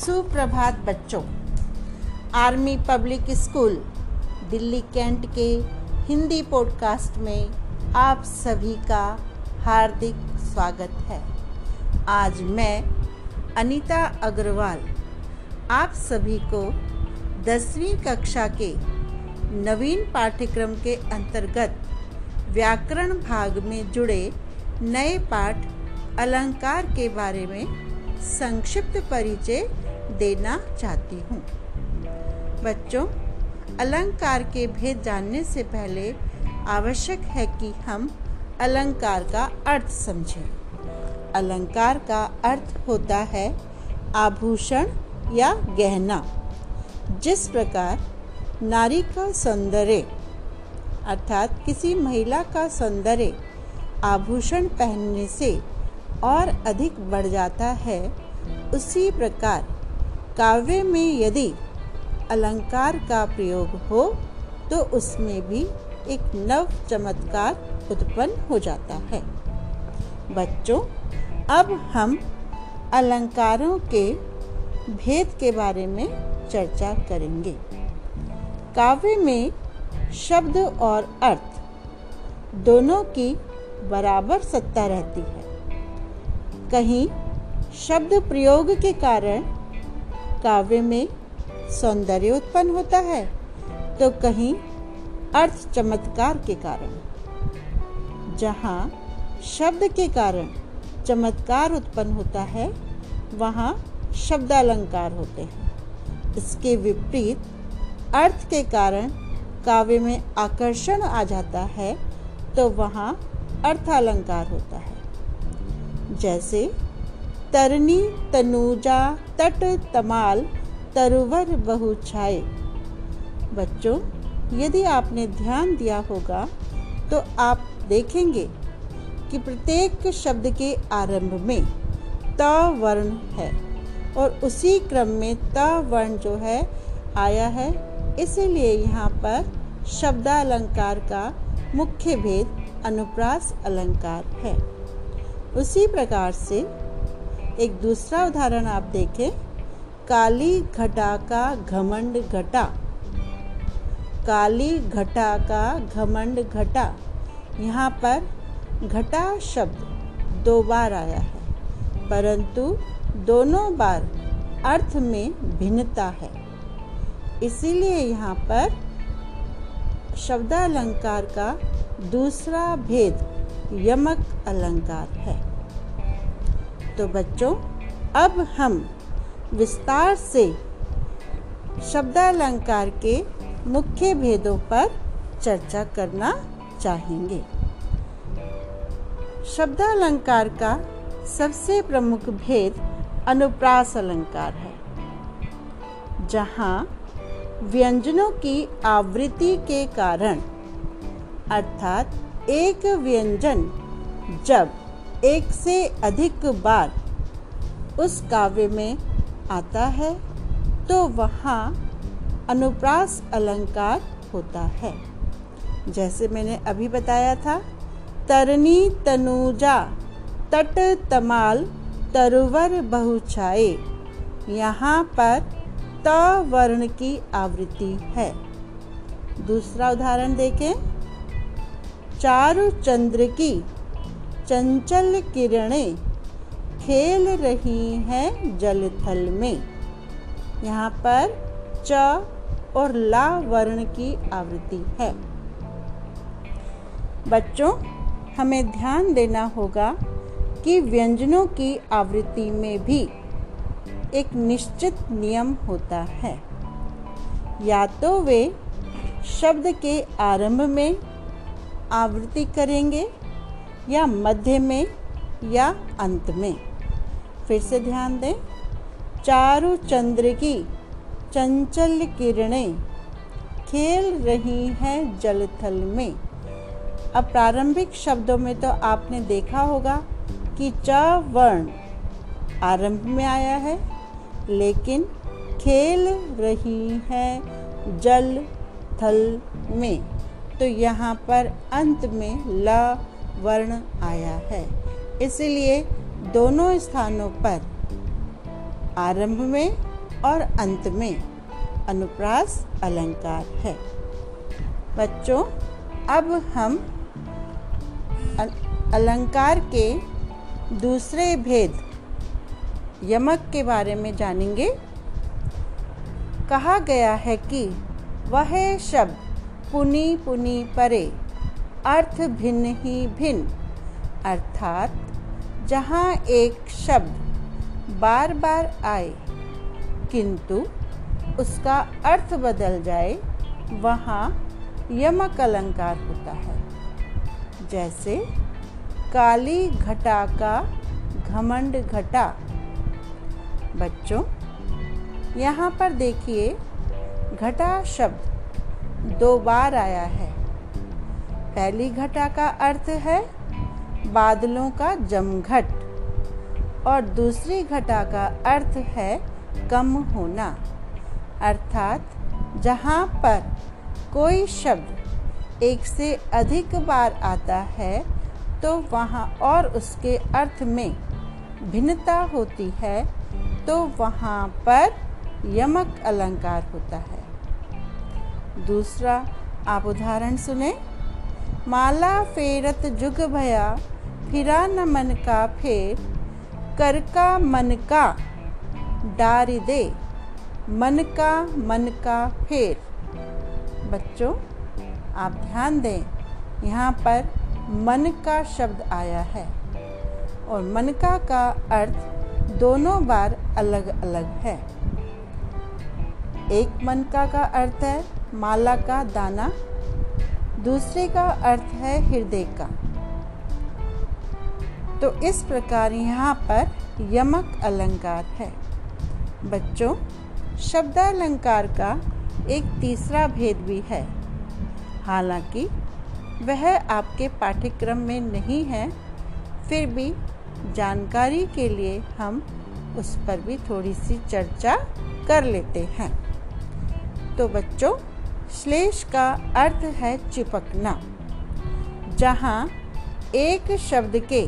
सुप्रभात बच्चों। Army public school, Delhi cantt के हिंदी पॉडकास्ट में आप सभी का हार्दिक स्वागत है। आज मैं अनीता अग्रवाल आप सभी को दसवीं कक्षा के नवीन पाठ्यक्रम के अंतर्गत व्याकरण भाग में जुड़े नए पाठ अलंकार के बारे में संक्षिप्त परिचय देना चाहती हूँ। बच्चों, अलंकार के भेद जानने से पहले आवश्यक है कि हम अलंकार का अर्थ समझें। अलंकार का अर्थ होता है आभूषण या गहना। जिस प्रकार नारी का सौंदर्य, अर्थात किसी महिला का सौंदर्य आभूषण पहनने से और अधिक बढ़ जाता है, उसी प्रकार काव्य में यदि अलंकार का प्रयोग हो तो उसमें भी एक नव चमत्कार उत्पन्न हो जाता है। बच्चों, अब हम अलंकारों के भेद के बारे में चर्चा करेंगे। काव्य में शब्द और अर्थ दोनों की बराबर सत्ता रहती है। कहीं शब्द प्रयोग के कारण काव्य में सौंदर्य उत्पन्न होता है तो कहीं अर्थ चमत्कार के कारण। जहाँ शब्द के कारण चमत्कार उत्पन्न होता है, वहाँ शब्दालंकार होते हैं। इसके विपरीत अर्थ के कारण काव्य में आकर्षण आ जाता है तो वहाँ अर्थालंकार होता है। जैसे तरनी तनुजा तट तमाल तरुवर बहु छाए। बच्चों, यदि आपने ध्यान दिया होगा तो आप देखेंगे कि प्रत्येक शब्द के आरंभ में त वर्ण है और उसी क्रम में त वर्ण जो है, आया है। इसीलिए यहाँ पर शब्दालंकार का मुख्य भेद अनुप्रास अलंकार है। उसी प्रकार से एक दूसरा उदाहरण आप देखें। काली घटा का घमंड घटा। काली घटा का घमंड घटा। यहाँ पर घटा शब्द दो बार आया है, परंतु दोनों बार अर्थ में भिन्नता है। इसीलिए यहाँ पर शब्दालंकार का दूसरा भेद यमक अलंकार है। तो बच्चों, अब हम विस्तार से शब्दालंकार के मुख्य भेदों पर चर्चा करना चाहेंगे। शब्दालंकार का सबसे प्रमुख भेद अनुप्रास अलंकार है, जहाँ व्यंजनों की आवृत्ति के कारण, अर्थात एक व्यंजन जब एक से अधिक बार उस काव्य में आता है तो वहाँ अनुप्रास अलंकार होता है। जैसे मैंने अभी बताया था तरनी तनुजा, तट तमाल, तरुवर बहुछाए, यहाँ पर त वर्ण की आवृत्ति है। दूसरा उदाहरण देखें। चारु चंद्र की चंचल किरणें खेल रही हैं जल थल में। यहाँ पर च और ला वर्ण की आवृत्ति है। बच्चों, हमें ध्यान देना होगा कि व्यंजनों की आवृत्ति में भी एक निश्चित नियम होता है। या तो वे शब्द के आरंभ में आवृत्ति करेंगे या मध्य में या अंत में। फिर से ध्यान दें। चारु चंद्र की चंचल किरणें खेल रही हैं जलथल में। अब प्रारंभिक शब्दों में तो आपने देखा होगा कि च वर्ण आरंभ में आया है, लेकिन खेल रही हैं जल थल में। तो यहाँ पर अंत में ल वर्ण आया है। इसलिए दोनों स्थानों पर आरंभ में और अंत में अनुप्रास अलंकार है। बच्चों, अब हम अलंकार के दूसरे भेद यमक के बारे में जानेंगे। कहा गया है कि वह शब्द पुनि पुनि परे अर्थ भिन्न ही भिन्न। अर्थात, जहाँ एक शब्द बार बार आए, किंतु उसका अर्थ बदल जाए, वहाँ यमक अलंकार होता है। जैसे, काली घटा का घमंड घटा। बच्चों, यहाँ पर देखिए, घटा शब्द दो बार आया है। पहली घटा का अर्थ है बादलों का जमघट, और दूसरी घटा का अर्थ है कम होना। अर्थात, जहाँ पर कोई शब्द एक से अधिक बार आता है तो वहाँ और उसके अर्थ में भिन्नता होती है तो वहाँ पर यमक अलंकार होता है। दूसरा आप उदाहरण सुने। माला फेरत जुग भया, फिरा न मन का फेर, कर का मन का, डारी दे, मन का मन का फेर। बच्चों, आप ध्यान दें, यहाँ पर मन का शब्द आया है, और मनका का अर्थ दोनों बार अलग अलग है। एक मनका का अर्थ है माला का दाना दूसरे का अर्थ है हृदय का। तो इस प्रकार यहाँ पर यमक अलंकार है। बच्चों, शब्दालंकार का एक तीसरा भेद भी है। हालाँकि वह आपके पाठ्यक्रम में नहीं है, फिर भी जानकारी के लिए हम उस पर भी थोड़ी सी चर्चा कर लेते हैं। तो बच्चों श्लेष का अर्थ है चिपकना जहाँ एक शब्द के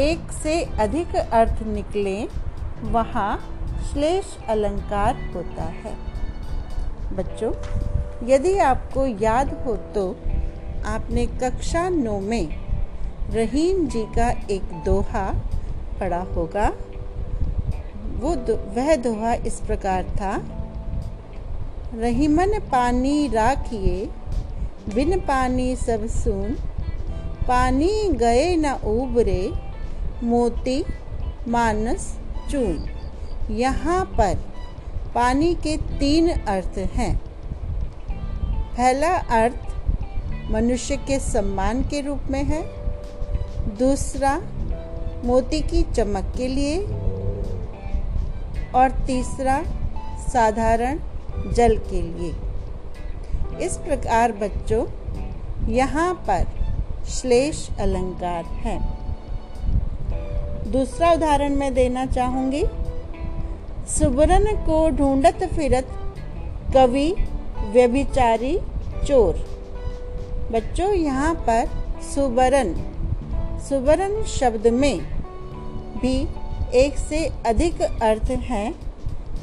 एक से अधिक अर्थ निकले वहाँ श्लेष अलंकार होता है। बच्चों यदि आपको याद हो तो आपने कक्षा नौ में रहीम जी का एक दोहा पढ़ा होगा। वो दो, वह दोहा इस प्रकार था रहीमन पानी राखिए, बिन पानी सब सुन। पानी गए न उबरे, मोती मानस चून। यहाँ पर पानी के तीन अर्थ हैं। पहला अर्थ मनुष्य के सम्मान के रूप में है। दूसरा, मोती की चमक के लिए। और तीसरा, साधारण जल के लिए। इस प्रकार बच्चों, यहाँ पर श्लेष अलंकार है। दूसरा उदाहरण मैं देना चाहूँगी। सुबरन को ढूंढत फिरत कवि, व्यभिचारी, चोर। बच्चों, यहाँ पर सुबरन सुबरन शब्द में भी एक से अधिक अर्थ हैं।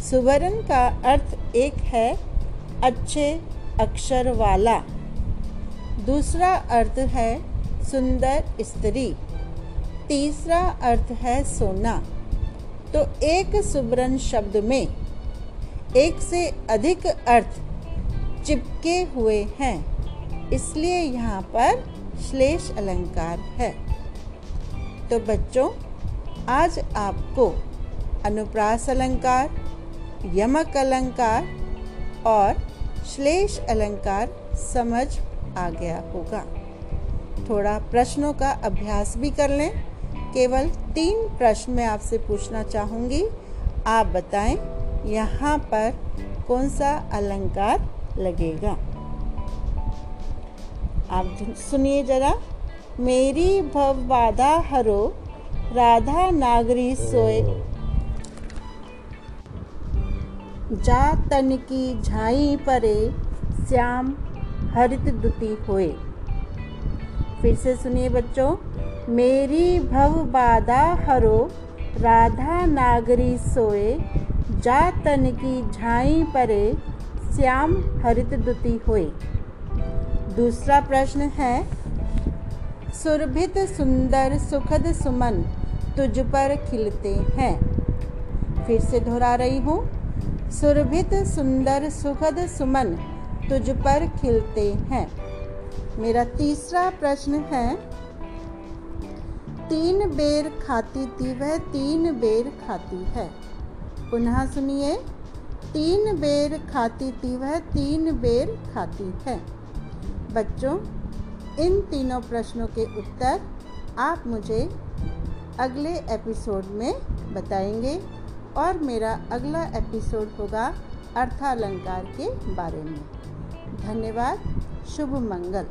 सुबरन का अर्थ एक है अच्छे अक्षर वाला। दूसरा अर्थ है सुंदर स्त्री। तीसरा अर्थ है सोना। तो एक सुबरन शब्द में एक से अधिक अर्थ चिपके हुए हैं। इसलिए यहाँ पर श्लेष अलंकार है। तो बच्चों, आज आपको अनुप्रास अलंकार यमक अलंकार और श्लेष अलंकार समझ आ गया होगा। थोड़ा प्रश्नों का अभ्यास भी कर लें। केवल तीन प्रश्न मैं आपसे पूछना चाहूँगी। आप बताएँ, यहाँ पर कौन सा अलंकार लगेगा? आप सुनिए जरा। मेरी भव बाधा हरो, राधा नागरी सोए। जा तन की झाई परे श्याम हरित दुती होए। फिर से सुनिए बच्चों, मेरी भव बाधा हरो, राधा नागरी सोए जा तन की झाई परे श्याम हरित दुति होए। दूसरा प्रश्न है, सुरभित सुंदर सुखद सुमन तुझ पर खिलते हैं। फिर से दोहरा रही हूँ सुरभित सुंदर सुखद सुमन तुझ पर खिलते हैं। मेरा तीसरा प्रश्न है, तीन बेर खाती थी वह, तीन बेर खाती है। पुनः सुनिए, तीन बेर खाती थी वह, तीन बेर खाती है। बच्चों, इन तीनों प्रश्नों के उत्तर आप मुझे अगले एपिसोड में बताएँगे। और मेरा अगला एपिसोड होगा अर्थालंकार के बारे में। धन्यवाद शुभ मंगल।